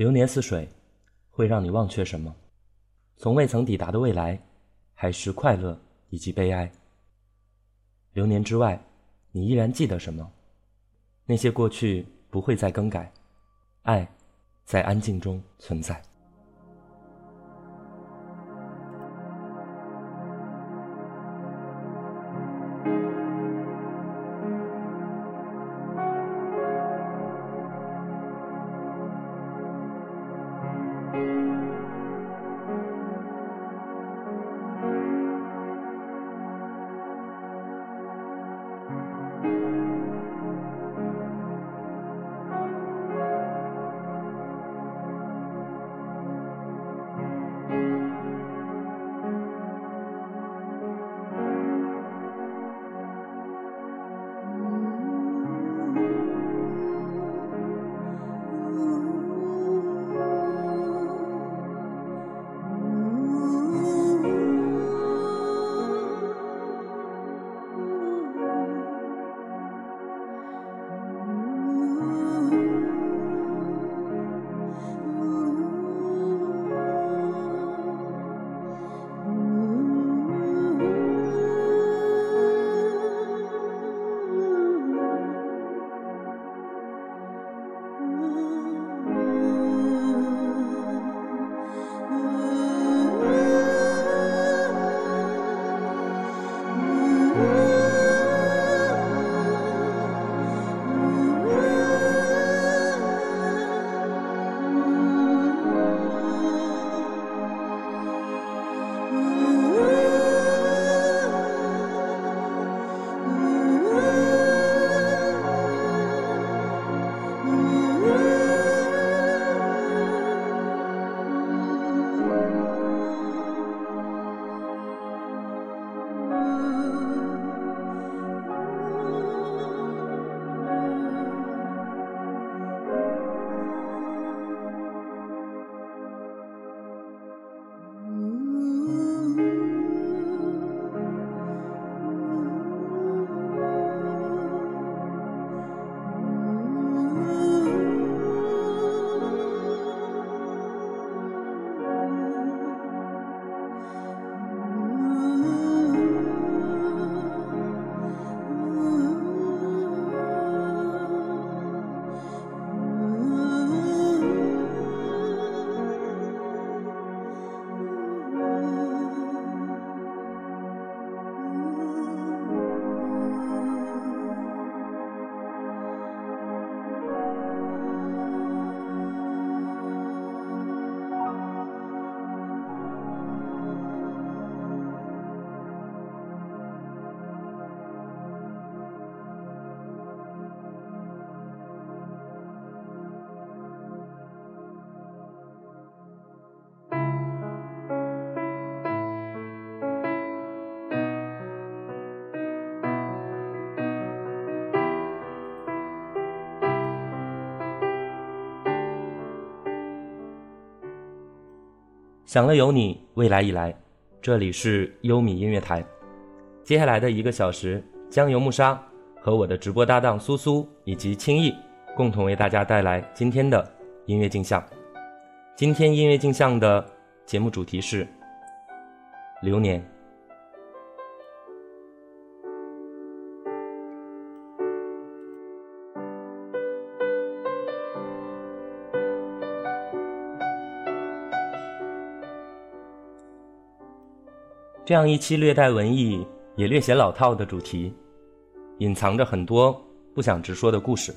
流年似水，会让你忘却什么？从未曾抵达的未来，还是快乐以及悲哀？流年之外，你依然记得什么？那些过去不会再更改，爱在安静中存在。想了有你，未来已来。这里是优米音乐台。接下来的一个小时，将由木沙和我的直播搭档苏苏以及青易共同为大家带来今天的音乐镜像。今天音乐镜像的节目主题是流年。这样一期略带文艺，也略显老套的主题，隐藏着很多不想直说的故事。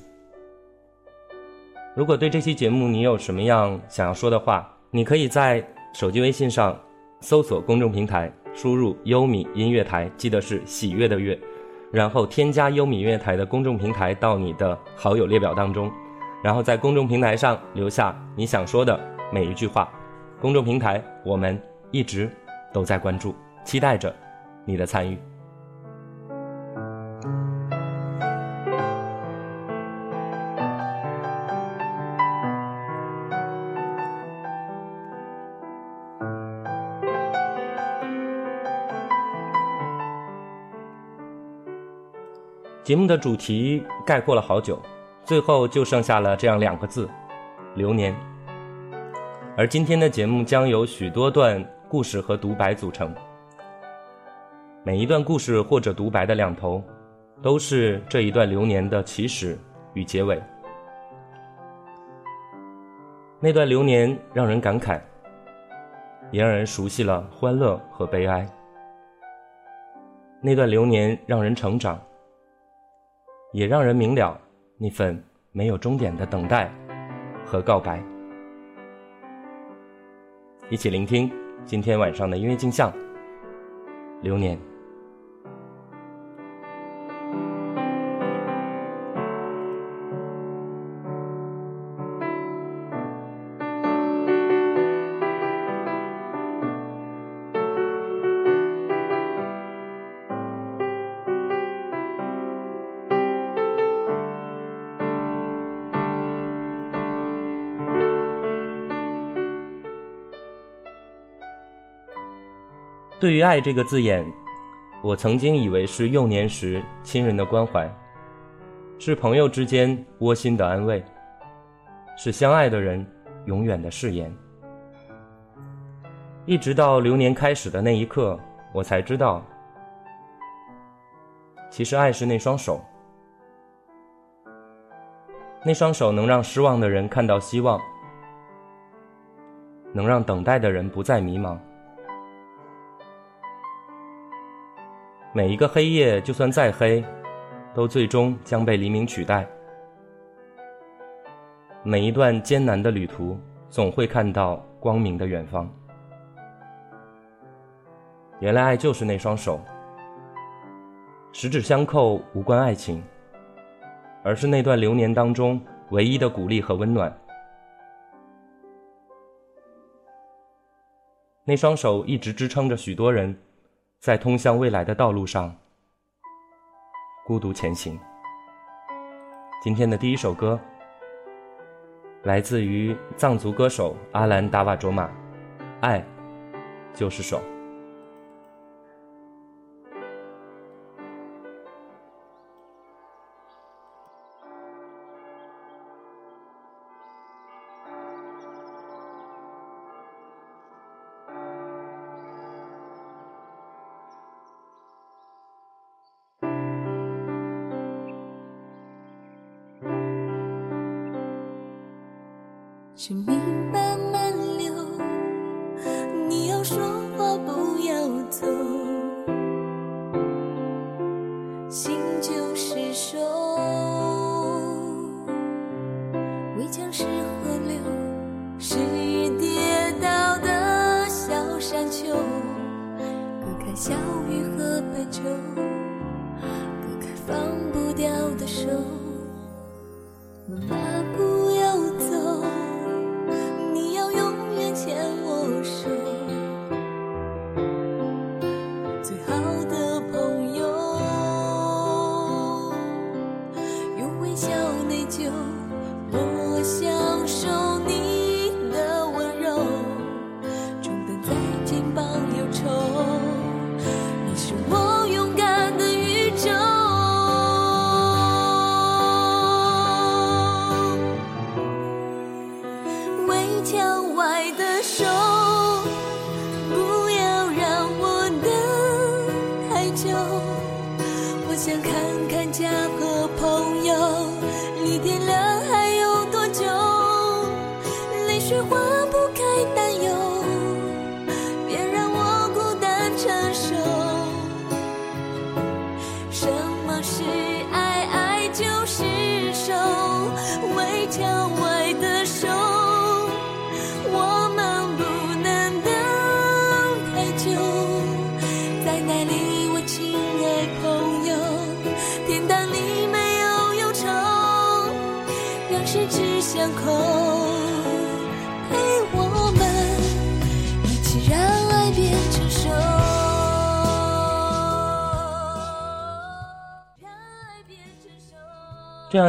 如果对这期节目你有什么样想要说的话，你可以在手机微信上搜索公众平台，输入“优米音乐台”，记得是喜悦的悦，然后添加优米音乐台的公众平台到你的好友列表当中，然后在公众平台上留下你想说的每一句话。公众平台我们一直都在关注。期待着你的参与。节目的主题概括了好久，最后就剩下了这样两个字：流年。而今天的节目将由许多段故事和独白组成，每一段故事或者独白的两头，都是这一段流年的起始与结尾。那段流年让人感慨，也让人熟悉了欢乐和悲哀。那段流年让人成长，也让人明了那份没有终点的等待和告白。一起聆听今天晚上的音乐镜像，流年。于“爱”这个字眼，我曾经以为是幼年时亲人的关怀，是朋友之间窝心的安慰，是相爱的人永远的誓言。一直到流年开始的那一刻，我才知道，其实爱是那双手，那双手能让失望的人看到希望，能让等待的人不再迷茫。每一个黑夜，就算再黑，都最终将被黎明取代。每一段艰难的旅途，总会看到光明的远方。原来爱就是那双手，十指相扣，无关爱情，而是那段流年当中唯一的鼓励和温暖。那双手一直支撑着许多人。在通向未来的道路上，孤独前行。今天的第一首歌，来自于藏族歌手阿兰达瓦卓玛，《爱就是手》。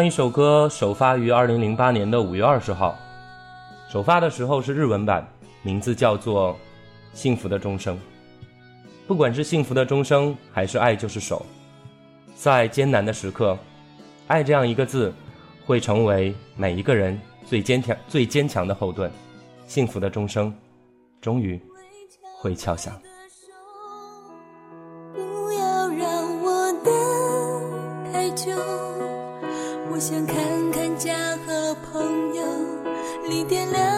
一首歌首发于二零零八年的五月二十号，首发的时候是日文版，名字叫做《幸福的钟声》。不管是幸福的钟声，还是爱就是手，在艰难的时刻，爱这样一个字，会成为每一个人最坚强、最坚强的后盾。幸福的钟声，终于会敲响。我想看看家和朋友，你点亮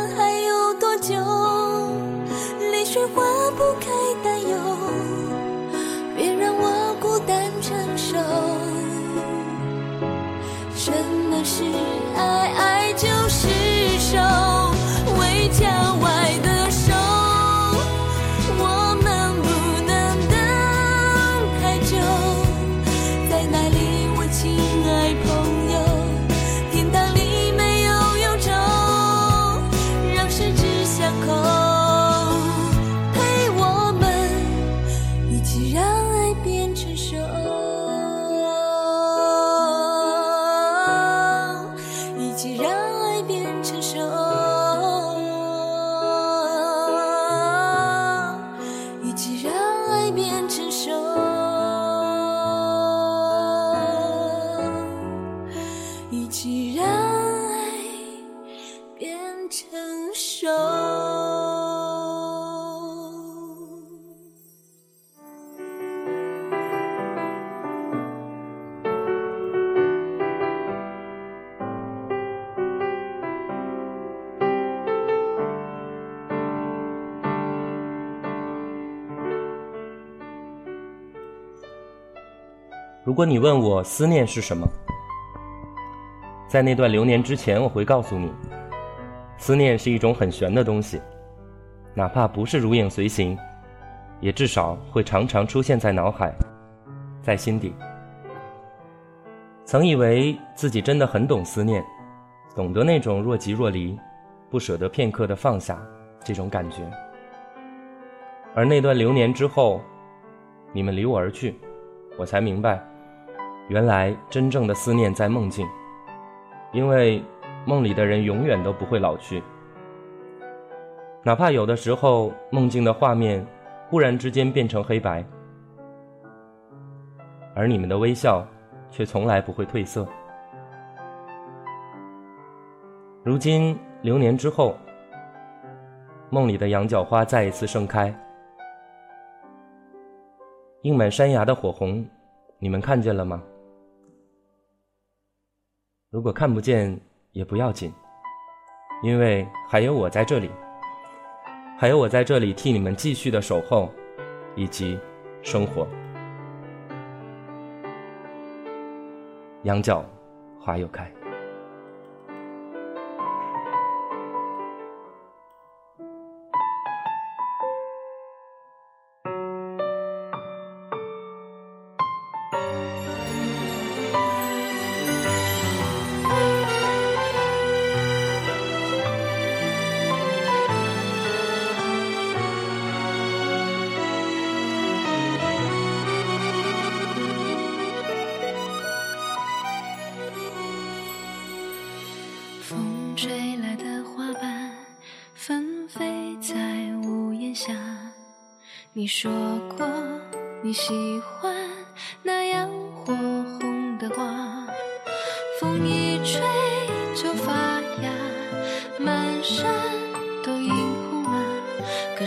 如果你问我思念是什么，在那段流年之前，我会告诉你，思念是一种很玄的东西，哪怕不是如影随形，也至少会常常出现在脑海，在心底。曾以为自己真的很懂思念，懂得那种若即若离、不舍得片刻的放下这种感觉。而那段流年之后，你们离我而去，我才明白。原来真正的思念在梦境，因为梦里的人永远都不会老去。哪怕有的时候梦境的画面忽然之间变成黑白，而你们的微笑却从来不会褪色。如今流年之后，梦里的羊角花再一次盛开，映满山崖的火红，你们看见了吗？如果看不见也不要紧，因为还有我在这里，还有我在这里替你们继续的守候，以及生活。羊角花又开。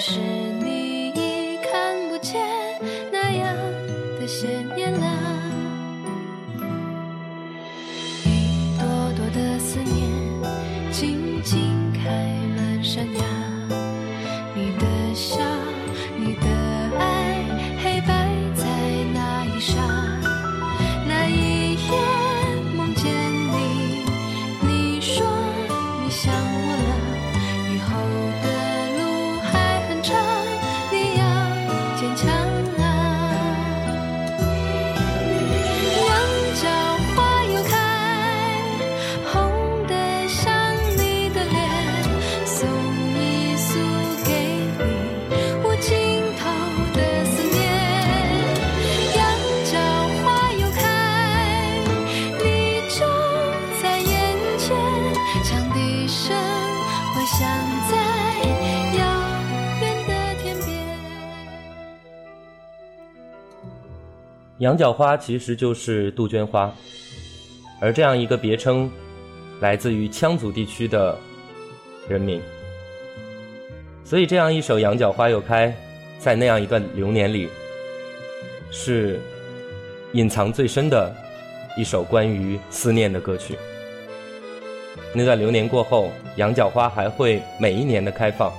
是羊角花其实就是杜鹃花，而这样一个别称，来自于羌族地区的人民。所以，这样一首《羊角花又开》，在那样一段流年里，是隐藏最深的一首关于思念的歌曲。那段流年过后，羊角花还会每一年的开放，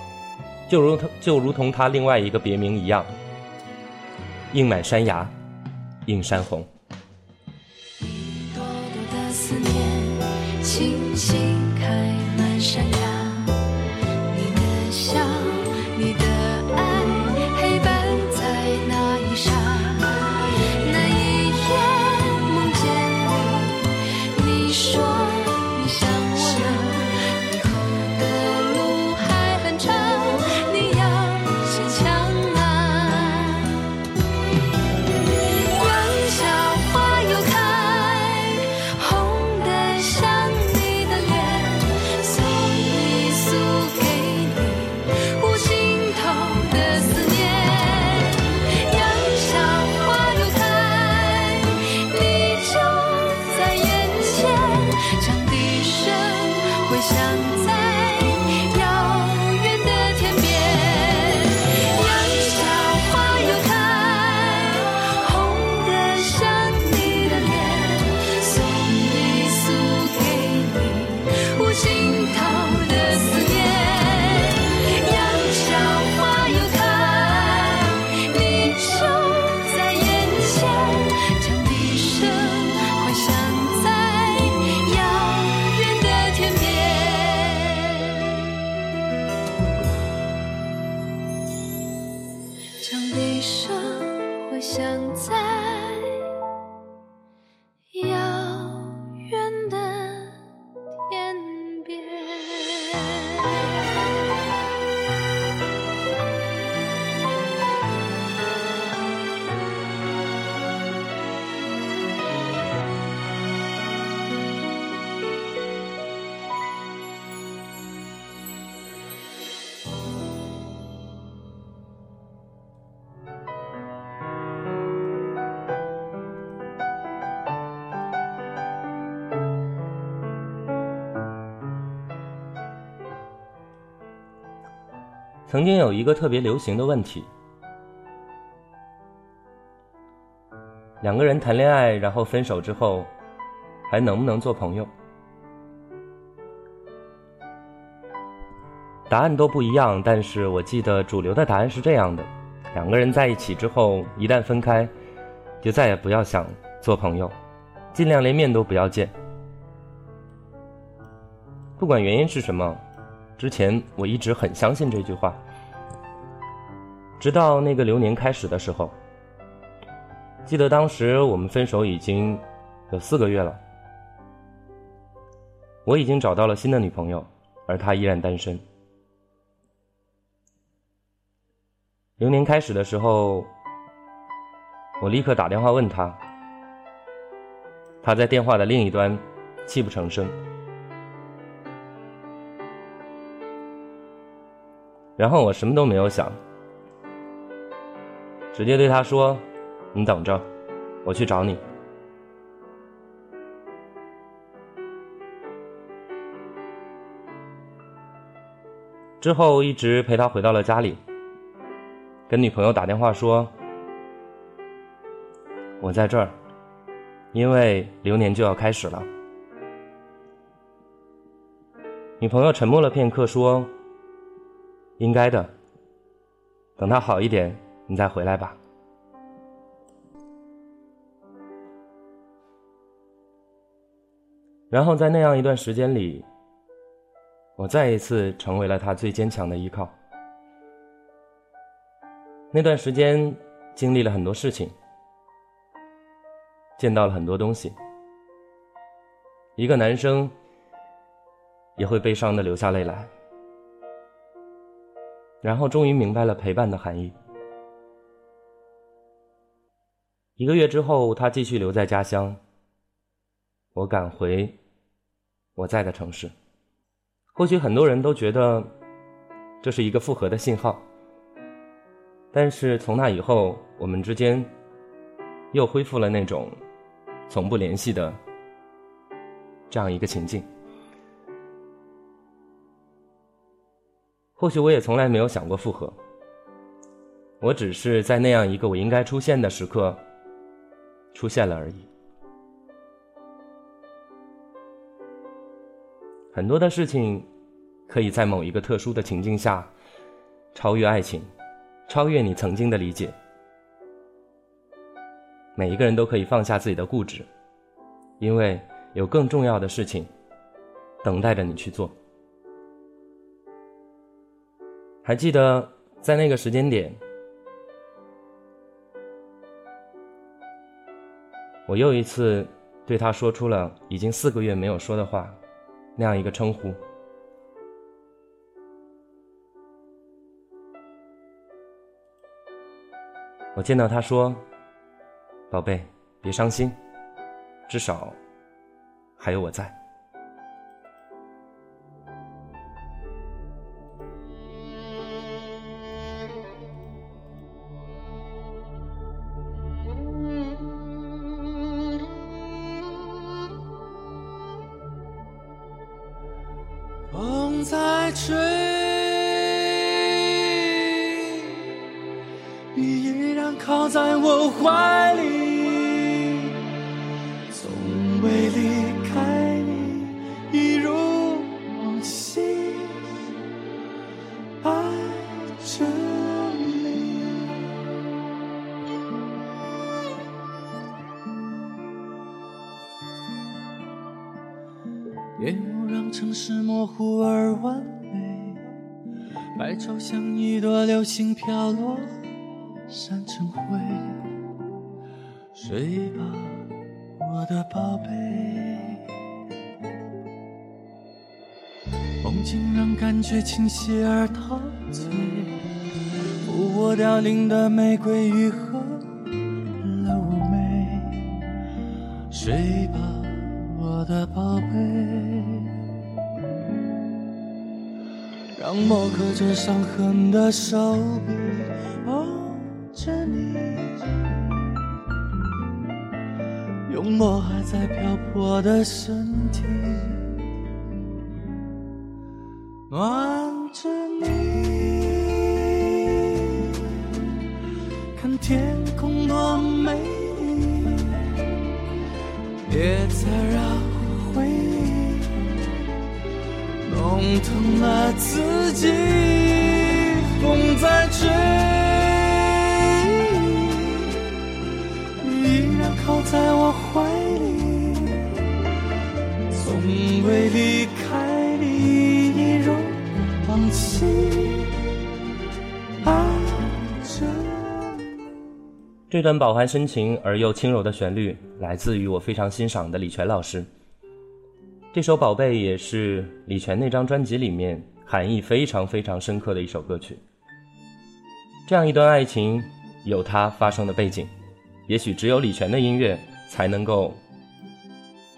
就如同就如同它另外一个别名一样，映满山崖，映山红。曾经有一个特别流行的问题：两个人谈恋爱，然后分手之后，还能不能做朋友？答案都不一样，但是我记得主流的答案是这样的：两个人在一起之后，一旦分开，就再也不要想做朋友，尽量连面都不要见。不管原因是什么，之前我一直很相信这句话，直到那个流年开始的时候，记得当时我们分手已经有四个月了，我已经找到了新的女朋友，而她依然单身。流年开始的时候，我立刻打电话问她，她在电话的另一端泣不成声。然后我什么都没有想，直接对他说：“你等着，我去找你。”之后一直陪他回到了家里，跟女朋友打电话说：“我在这儿，因为流年就要开始了。”女朋友沉默了片刻，说。应该的，等他好一点，你再回来吧。然后在那样一段时间里，我再一次成为了他最坚强的依靠。那段时间经历了很多事情，见到了很多东西。一个男生也会悲伤的流下泪来。然后终于明白了陪伴的含义。一个月之后，他继续留在家乡，我赶回我在的城市。或许很多人都觉得这是一个复合的信号，但是从那以后，我们之间又恢复了那种从不联系的这样一个情境。或许我也从来没有想过复合，我只是在那样一个我应该出现的时刻出现了而已。很多的事情，可以在某一个特殊的情境下，超越爱情，超越你曾经的理解。每一个人都可以放下自己的固执，因为有更重要的事情等待着你去做。还记得在那个时间点，我又一次对他说出了已经四个月没有说的话。那样一个称呼，我见到他说：“宝贝，别伤心，至少还有我在。”感觉倾泻而陶醉，复活凋零的玫瑰愈合了妩媚。睡吧。我的宝贝，让我刻着伤痕的手臂抱着你，用我还在漂泊的身体天空多美丽，别再让。回忆弄疼了自己，风在吹，依然靠在我怀里，从未离这段饱含深情而又轻柔的旋律，来自于我非常欣赏的李泉老师。这首《宝贝》也是李泉那张专辑里面含义非常非常深刻的一首歌曲。这样一段爱情，有它发生的背景，也许只有李泉的音乐才能够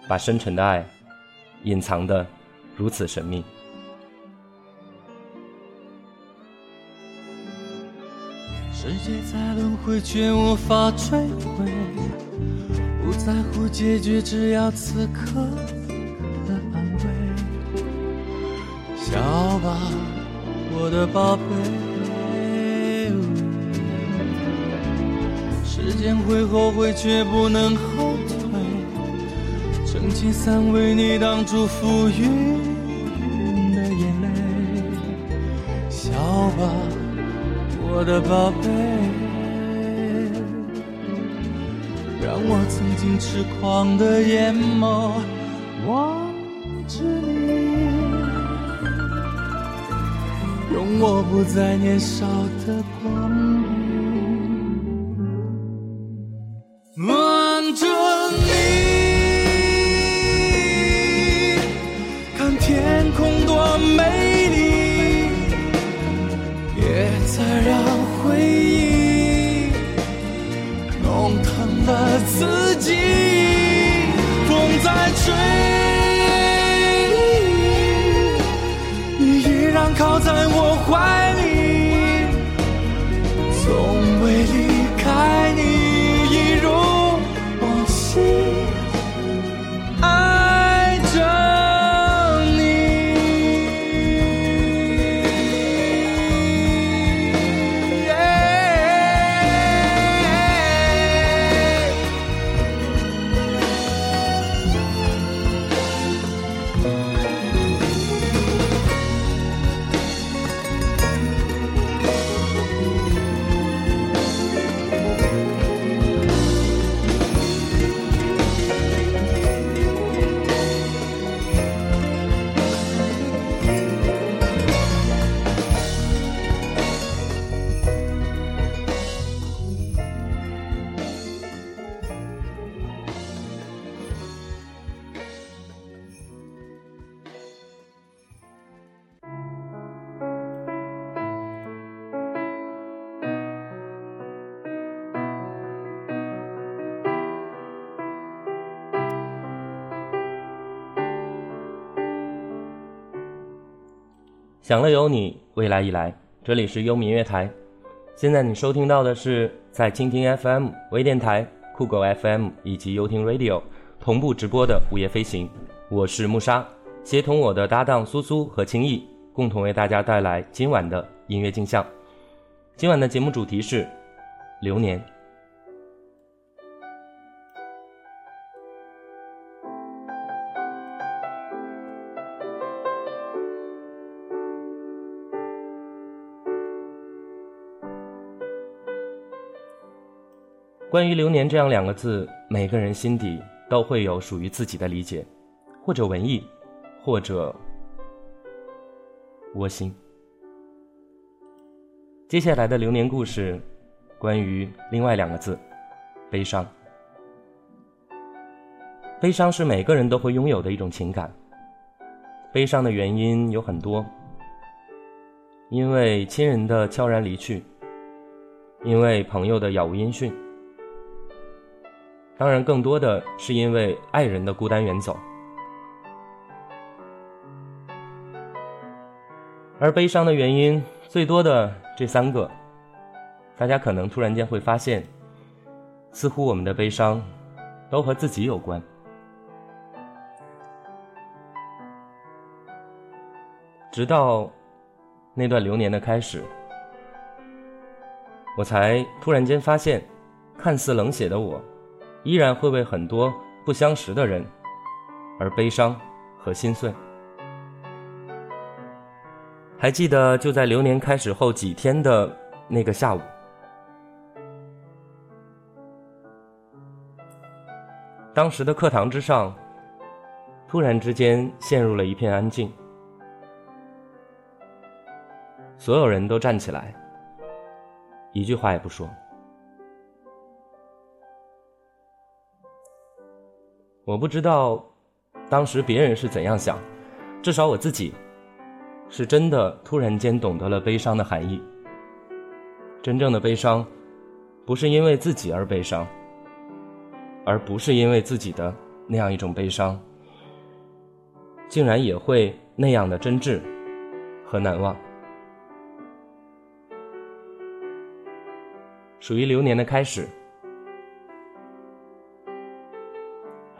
把深沉的爱隐藏的如此神秘。世界在轮回，却无法追回，不在乎结局，只要此刻的安慰。笑吧，我的宝贝。时间会后悔，却不能后退。撑起伞，为你挡住浮云我的宝贝。让我曾经痴狂的眼眸望着你。用我不再年少的光享乐有你，未来已来。这里是优民乐台，现在你收听到的是在蜻蜓 FM、微电台、酷狗 FM 以及优听 Radio 同步直播的午夜飞行。我是木沙，协同我的搭档苏苏和青艺，共同为大家带来今晚的音乐镜像。今晚的节目主题是流年。关于“流年”这样两个字，每个人心底都会有属于自己的理解，或者文艺，或者窝心。接下来的流年故事，关于另外两个字——悲伤。悲伤是每个人都会拥有的一种情感。悲伤的原因有很多，因为亲人的悄然离去，因为朋友的杳无音讯。当然，更多的是因为爱人的孤单远走，而悲伤的原因最多的这三个，大家可能突然间会发现，似乎我们的悲伤都和自己有关。直到那段流年的开始，我才突然间发现，看似冷血的我。依然会为很多不相识的人而悲伤和心碎。还记得就在流年开始后几天的那个下午，当时的课堂之上，突然之间陷入了一片安静，所有人都站起来，一句话也不说。我不知道当时别人是怎样想，至少我自己是真的突然间懂得了悲伤的含义。真正的悲伤，不是因为自己而悲伤，而不是因为自己的那样一种悲伤，竟然也会那样的真挚和难忘。属于流年的开始。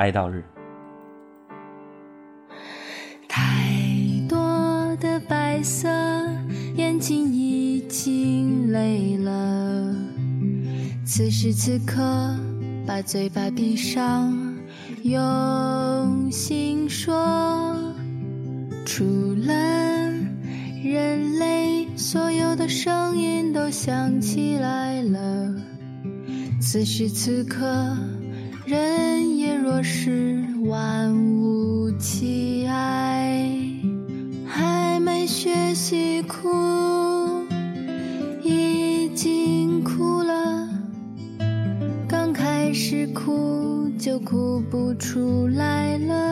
哀悼日，太多的白色，眼睛已经累了。此时此刻，把嘴巴闭上，用心说。除了人类，所有的声音都响起来了。此时此刻，万物齐哀，还没学习哭，已经哭了。刚开始哭就哭不出来了，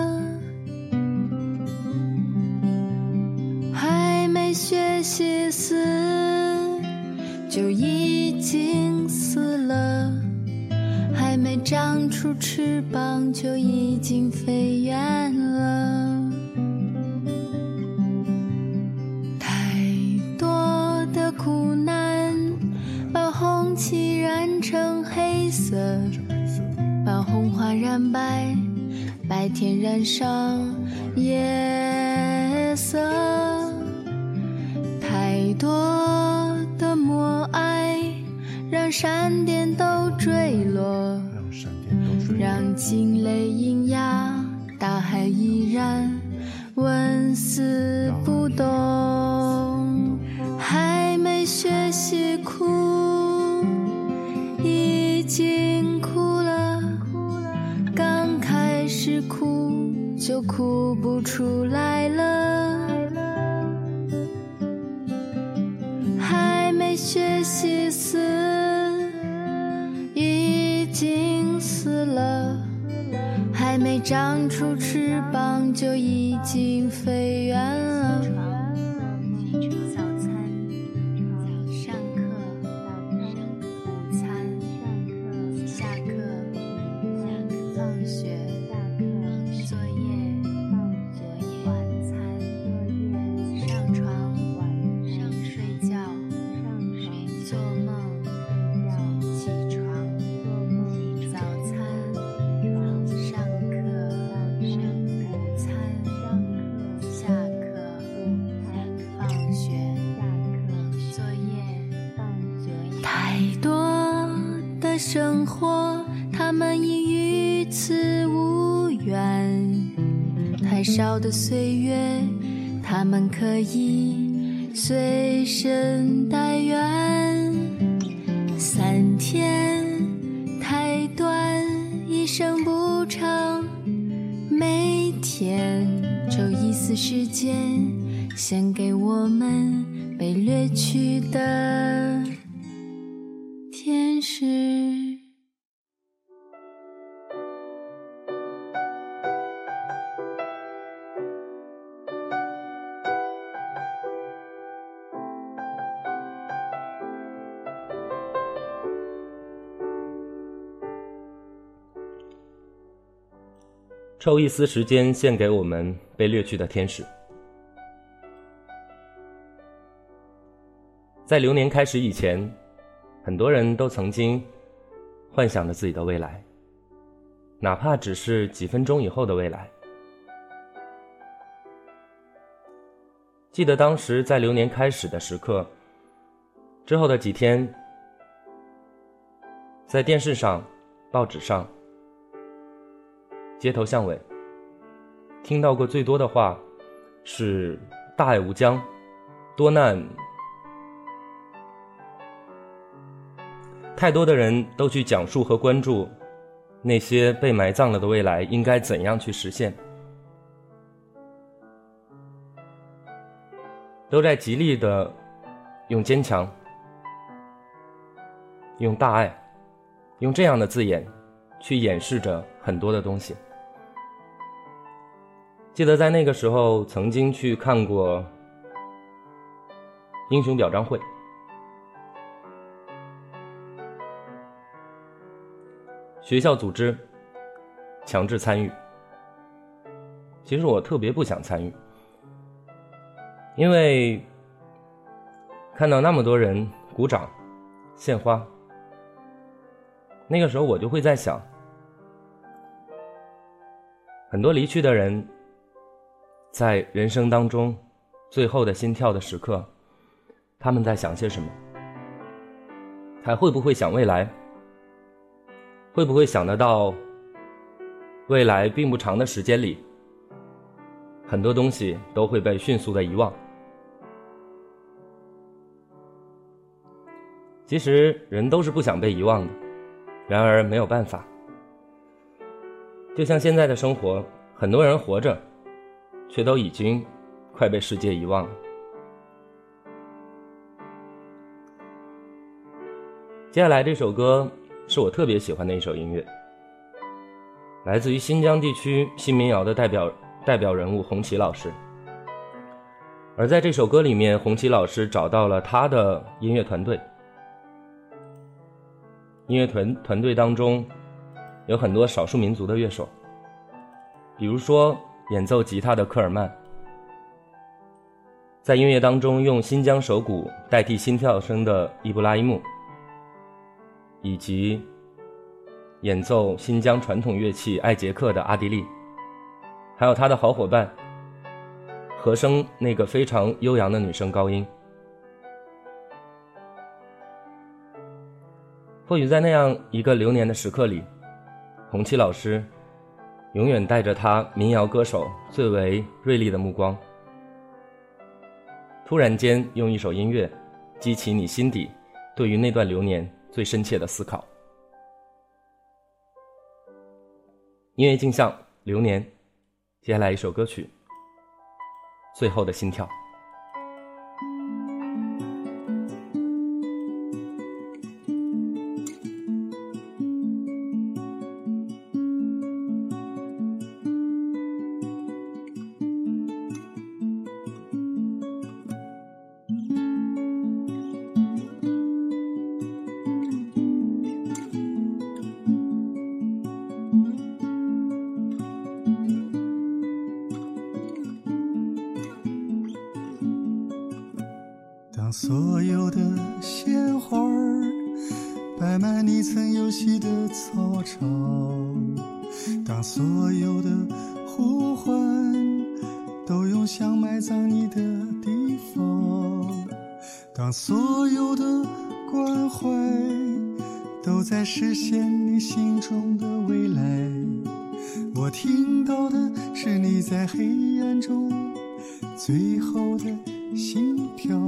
学，岁月，他们可以随身抽一丝时间献给我们被掠去的天使。在流年开始以前，很多人都曾经幻想着自己的未来，哪怕只是几分钟以后的未来。记得当时在流年开始的时刻，之后的几天，在电视上、报纸上。街头巷尾，听到过最多的话是“大爱无疆，多难”。太多的人都去讲述和关注那些被埋葬了的未来应该怎样去实现，都在极力的用坚强、用大爱、用这样的字眼去掩饰着很多的东西。记得在那个时候，曾经去看过英雄表彰会，学校组织，强制参与。其实我特别不想参与，因为看到那么多人鼓掌、献花，那个时候我就会在想，很多离去的人。在人生当中，最后的心跳的时刻，他们在想些什么？还会不会想未来？会不会想得到，未来并不长的时间里，很多东西都会被迅速的遗忘？其实人都是不想被遗忘的，然而没有办法。就像现在的生活，很多人活着。却都已经快被世界遗忘了。接下来这首歌是我特别喜欢的一首音乐，来自于新疆地区新民谣的代表代表人物红旗老师。而在这首歌里面，红旗老师找到了他的音乐团队，音乐团团队当中有很多少数民族的乐手，比如说。演奏吉他的科尔曼，在音乐当中用新疆手鼓代替心跳声的伊布拉伊木，以及演奏新疆传统乐器艾杰克的阿迪利，还有他的好伙伴，和声那个非常悠扬的女声高音。或许在那样一个流年的时刻里，红旗老师。永远带着他民谣歌手最为锐利的目光，突然间用一首音乐，激起你心底对于那段流年最深切的思考。音乐镜像流年，接下来一首歌曲，《最后的心跳》。所有的鲜花儿摆满你曾游戏的操场，当所有的呼唤都涌向埋葬你的地方。当所有的关怀都在实现你心中的未来，我听到的是你在黑暗中最后的心跳。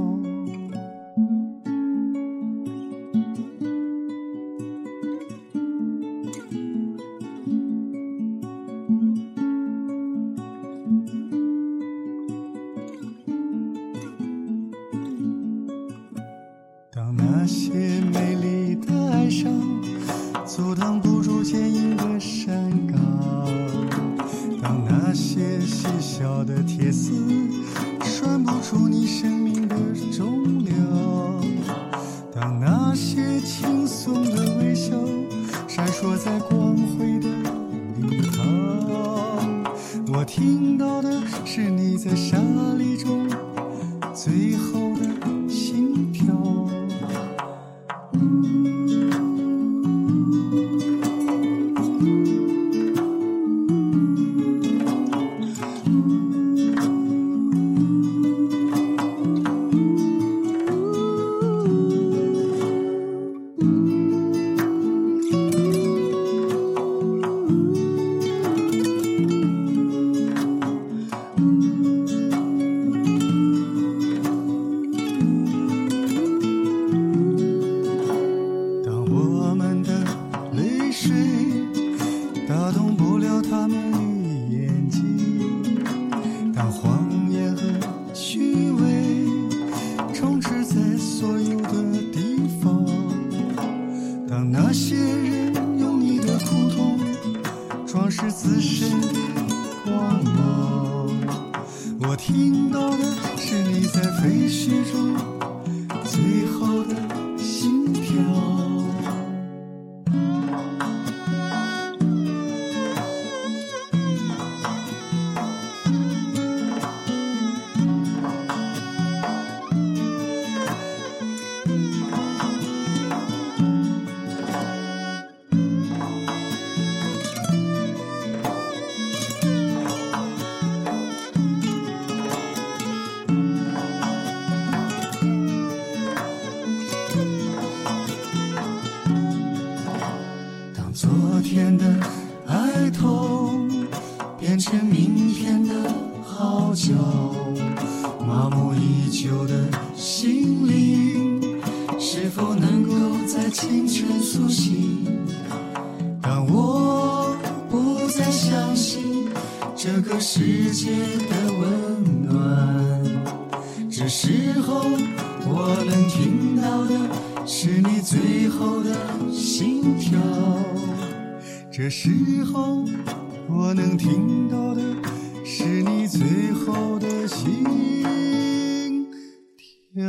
听到的是你最后的心跳。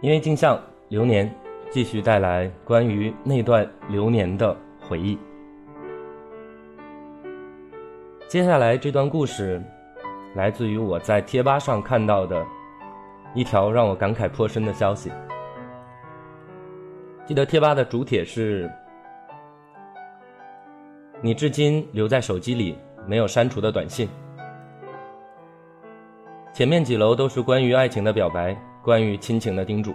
因为镜像流年继续带来关于那段流年的回忆。接下来这段故事来自于我在贴吧上看到的一条让我感慨颇深的消息。记得贴吧的主帖是：“你至今留在手机里没有删除的短信。”前面几楼都是关于爱情的表白，关于亲情的叮嘱，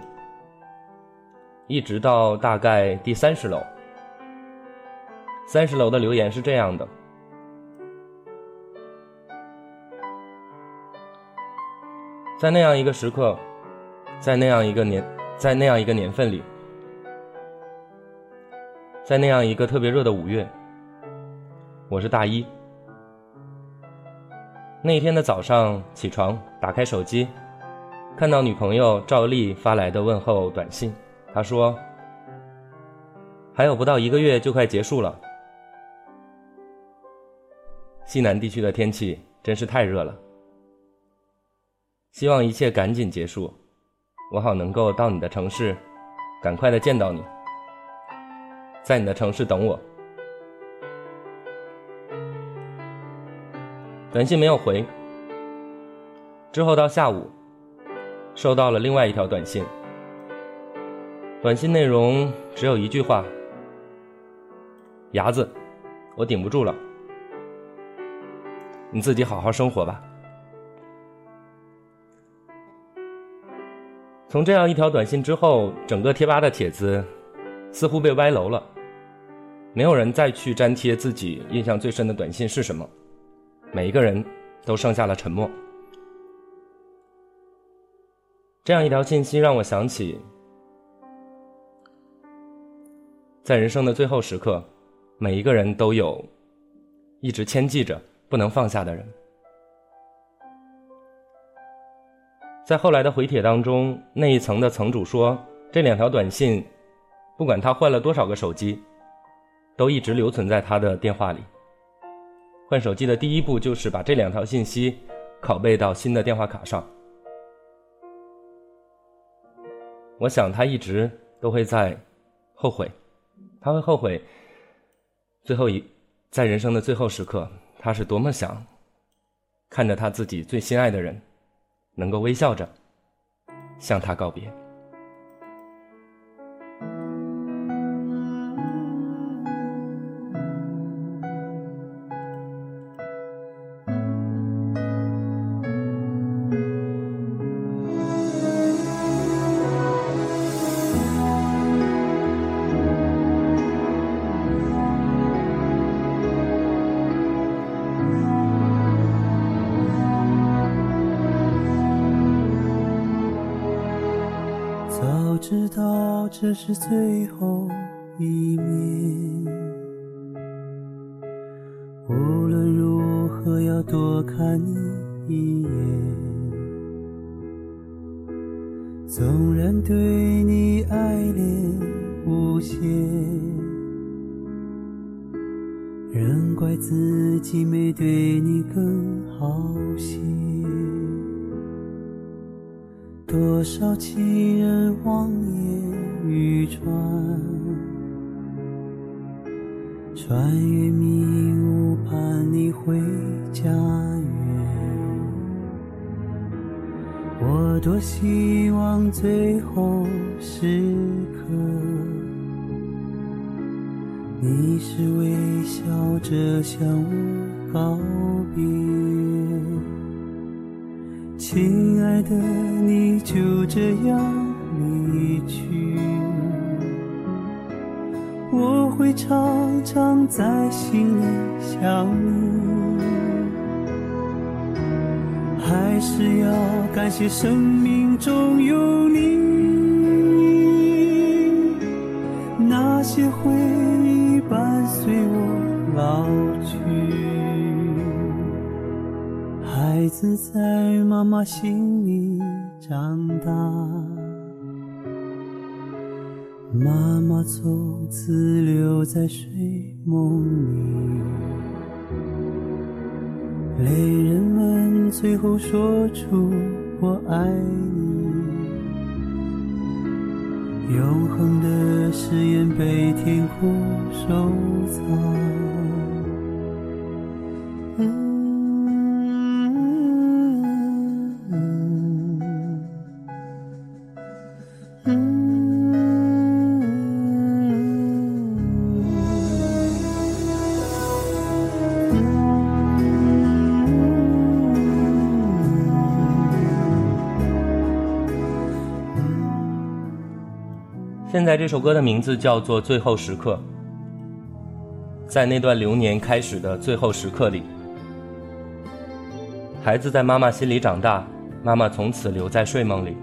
一直到大概第三十楼。三十楼的留言是这样的：在那样一个时刻，在那样一个年，在那样一个年份里，在那样一个特别热的五月，我是大一。那天的早上起床，打开手机，看到女朋友赵丽发来的问候短信。她说：“还有不到一个月就快结束了，西南地区的天气真是太热了。希望一切赶紧结束，我好能够到你的城市，赶快的见到你，在你的城市等我。”短信没有回。之后到下午，收到了另外一条短信，短信内容只有一句话：“牙子，我顶不住了，你自己好好生活吧。”从这样一条短信之后，整个贴吧的帖子似乎被歪楼了，没有人再去粘贴自己印象最深的短信是什么，每一个人都剩下了沉默。这样一条信息让我想起，在人生的最后时刻，每一个人都有一直牵记着不能放下的人。在后来的回帖当中，那一层的层主说，这两条短信，不管他换了多少个手机，都一直留存在他的电话里。换手机的第一步就是把这两条信息拷贝到新的电话卡上。我想他一直都会在后悔，他会后悔最后一在人生的最后时刻，他是多么想看着他自己最心爱的人能够微笑着向他告别。知道这是最后一面，无论如何要多看你一眼。纵然对你爱恋无限，仍怪自己没对你更好些。多少情人望眼欲穿，穿越迷雾盼你回家园。我多希望最后时刻，你是微笑着向我告别。亲爱的，你就这样离去，我会常常在心里想你。还是要感谢生命中有你，那些回忆伴随我老去。孩子在妈妈心里长大，妈妈从此留在睡梦里。泪人们最后说出我爱你，永恒的誓言被天空收藏。这首歌的名字叫做《最后时刻》。在那段流年开始的最后时刻里，孩子在妈妈心里长大，妈妈从此留在睡梦里。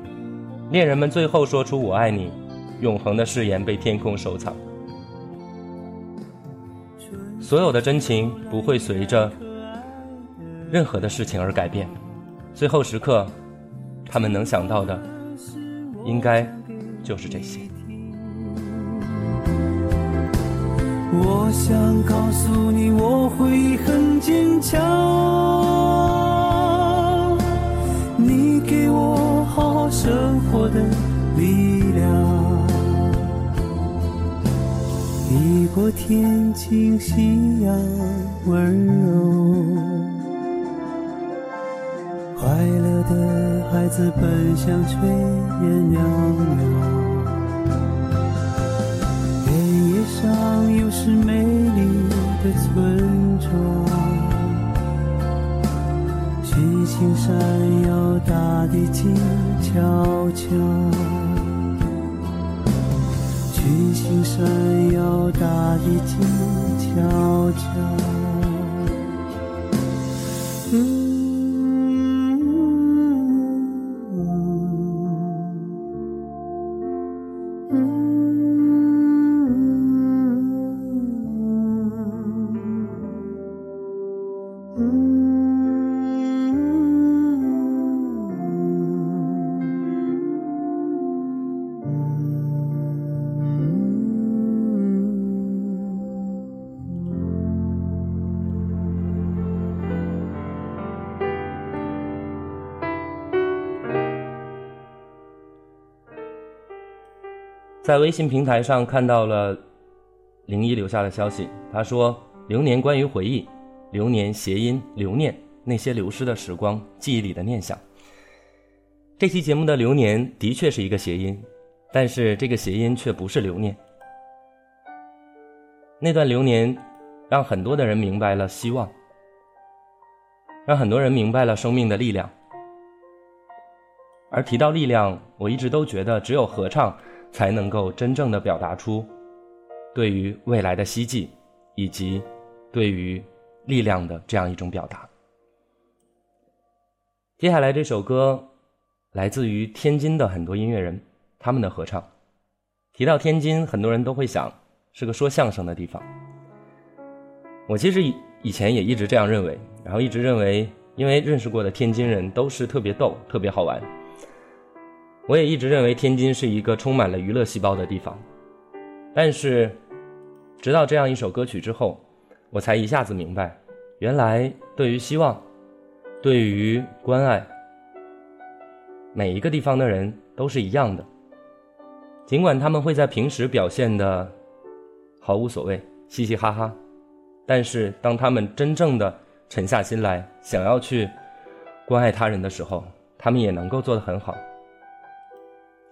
恋人们最后说出“我爱你”，永恒的誓言被天空收藏。所有的真情不会随着任何的事情而改变。最后时刻，他们能想到的，应该就是这些。我想告诉你，我会很坚强。你给我好好生活的力量，地过天晴，夕阳温柔，快乐的孩。子奔向炊烟袅袅。上有时美丽的村庄，群星闪耀，大地静悄悄。群星闪耀，大地静悄悄。在微信平台上看到了零一留下的消息，他说：“流年关于回忆，流年谐音留念，那些流失的时光，记忆里的念想。”这期节目的流年的确是一个谐音，但是这个谐音却不是留念。那段流年，让很多的人明白了希望，让很多人明白了生命的力量。而提到力量，我一直都觉得只有合唱。才能够真正的表达出对于未来的希冀，以及对于力量的这样一种表达。接下来这首歌来自于天津的很多音乐人，他们的合唱。提到天津，很多人都会想是个说相声的地方。我其实以以前也一直这样认为，然后一直认为，因为认识过的天津人都是特别逗、特别好玩。我也一直认为天津是一个充满了娱乐细胞的地方，但是，直到这样一首歌曲之后，我才一下子明白，原来对于希望，对于关爱，每一个地方的人都是一样的。尽管他们会在平时表现的毫无所谓、嘻嘻哈哈，但是当他们真正的沉下心来，想要去关爱他人的时候，他们也能够做得很好。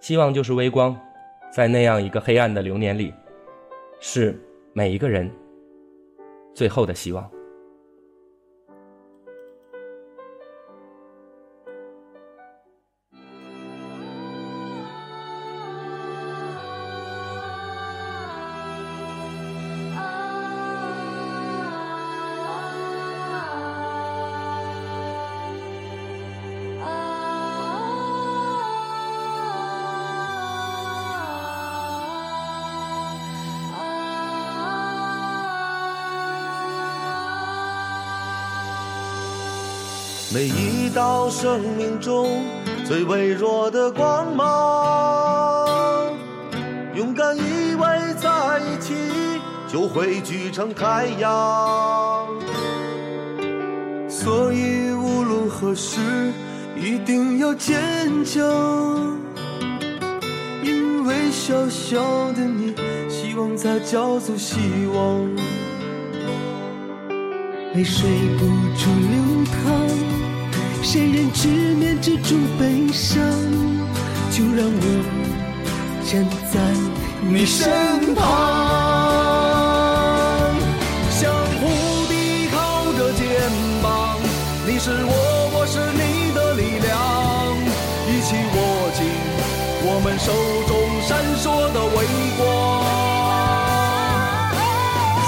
希望就是微光，在那样一个黑暗的流年里，是每一个人最后的希望。生命中最微弱的光芒，勇敢依偎在一起，就汇聚成太阳。所以无论何时，一定要坚强，因为小小的你，希望才叫做希望。泪水不住流淌。谁人直面这种悲伤？就让我站在你身旁，相互依靠着肩膀。你是我，我是你的力量，一起握紧我们手中闪烁的微光。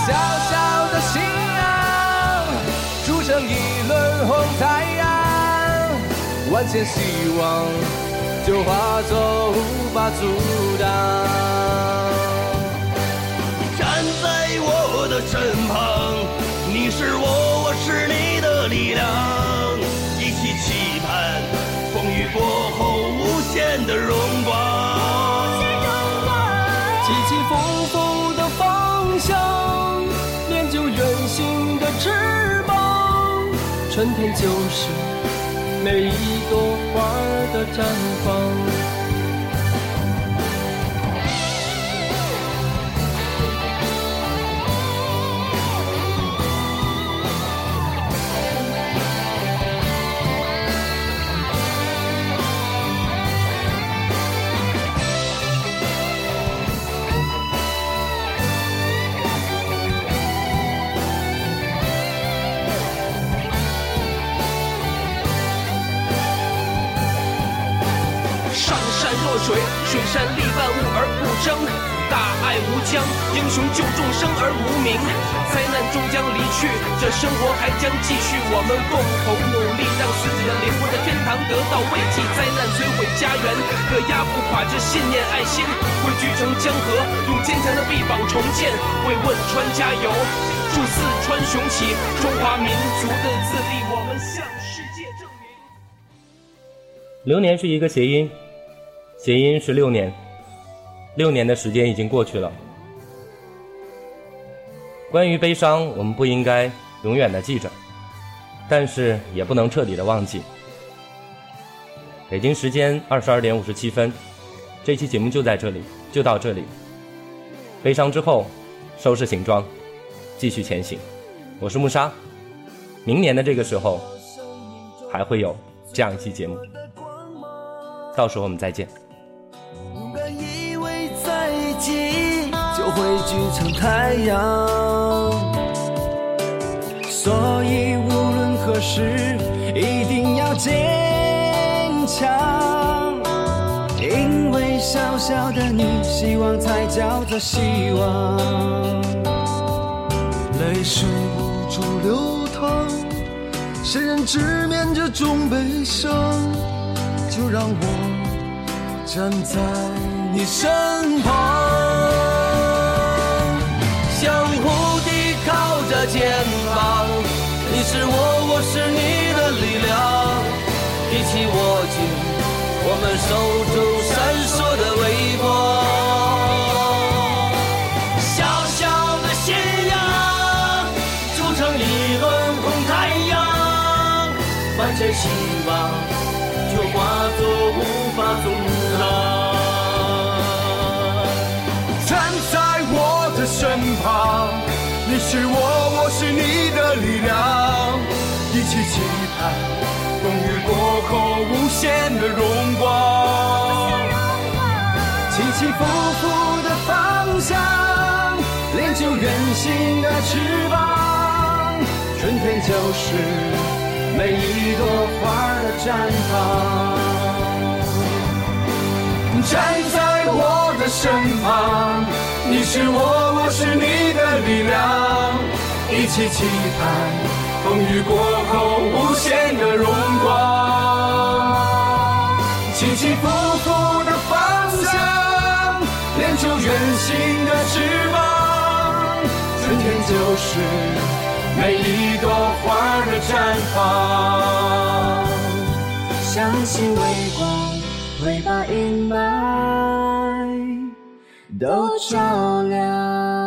小小的信仰，筑成一轮红太阳。万千希望就化作无法阻挡。站在我的身旁，你是我，我是你的力量。一起期盼风雨过后无限的荣光。起起伏伏的方向，练就远行的翅膀。春天就是。每一朵花的绽放。水，水善利万物而不争。大爱无疆，英雄救众生而无名。灾难终将离去，这生活还将继续。我们共同努力，让死者的灵魂在天堂得到慰藉。灾难摧毁家园，可压不垮这信念爱心。汇聚成江河，用坚强的臂膀重建。为汶川加油，祝四川雄起，中华民族的自立，我们向世界证明。流年是一个谐音，谐音是六年，六年的时间已经过去了。关于悲伤，我们不应该永远的记着，但是也不能彻底的忘记。北京时间二十二点五十七分，这期节目就在这里，就到这里。悲伤之后，收拾行装，继续前行。我是木沙，明年的这个时候，还会有这样一期节目。到时候我们再见。就汇聚成太阳，所以无论何时一定要坚强，因为小小的你，希望才叫做希望。泪水无处流淌，谁人直面这种悲伤？就让我站在你身旁，肩膀，你是我，我是你的力量，一起握紧我们手中闪烁的微光。小小的信仰，筑成一轮红太阳，完成希望。就化作无法阻挡。风雨过后无限的荣光。起起伏伏的方向，练就远行的翅膀，春天就是。每一朵花的绽放，站在我的身旁，你是我，我是你的力量，一起期盼风雨过后无限的荣光。起起伏伏的方向，练就远行的翅膀，春天就是。每一朵花的绽放，相信微光会把阴霾都照亮。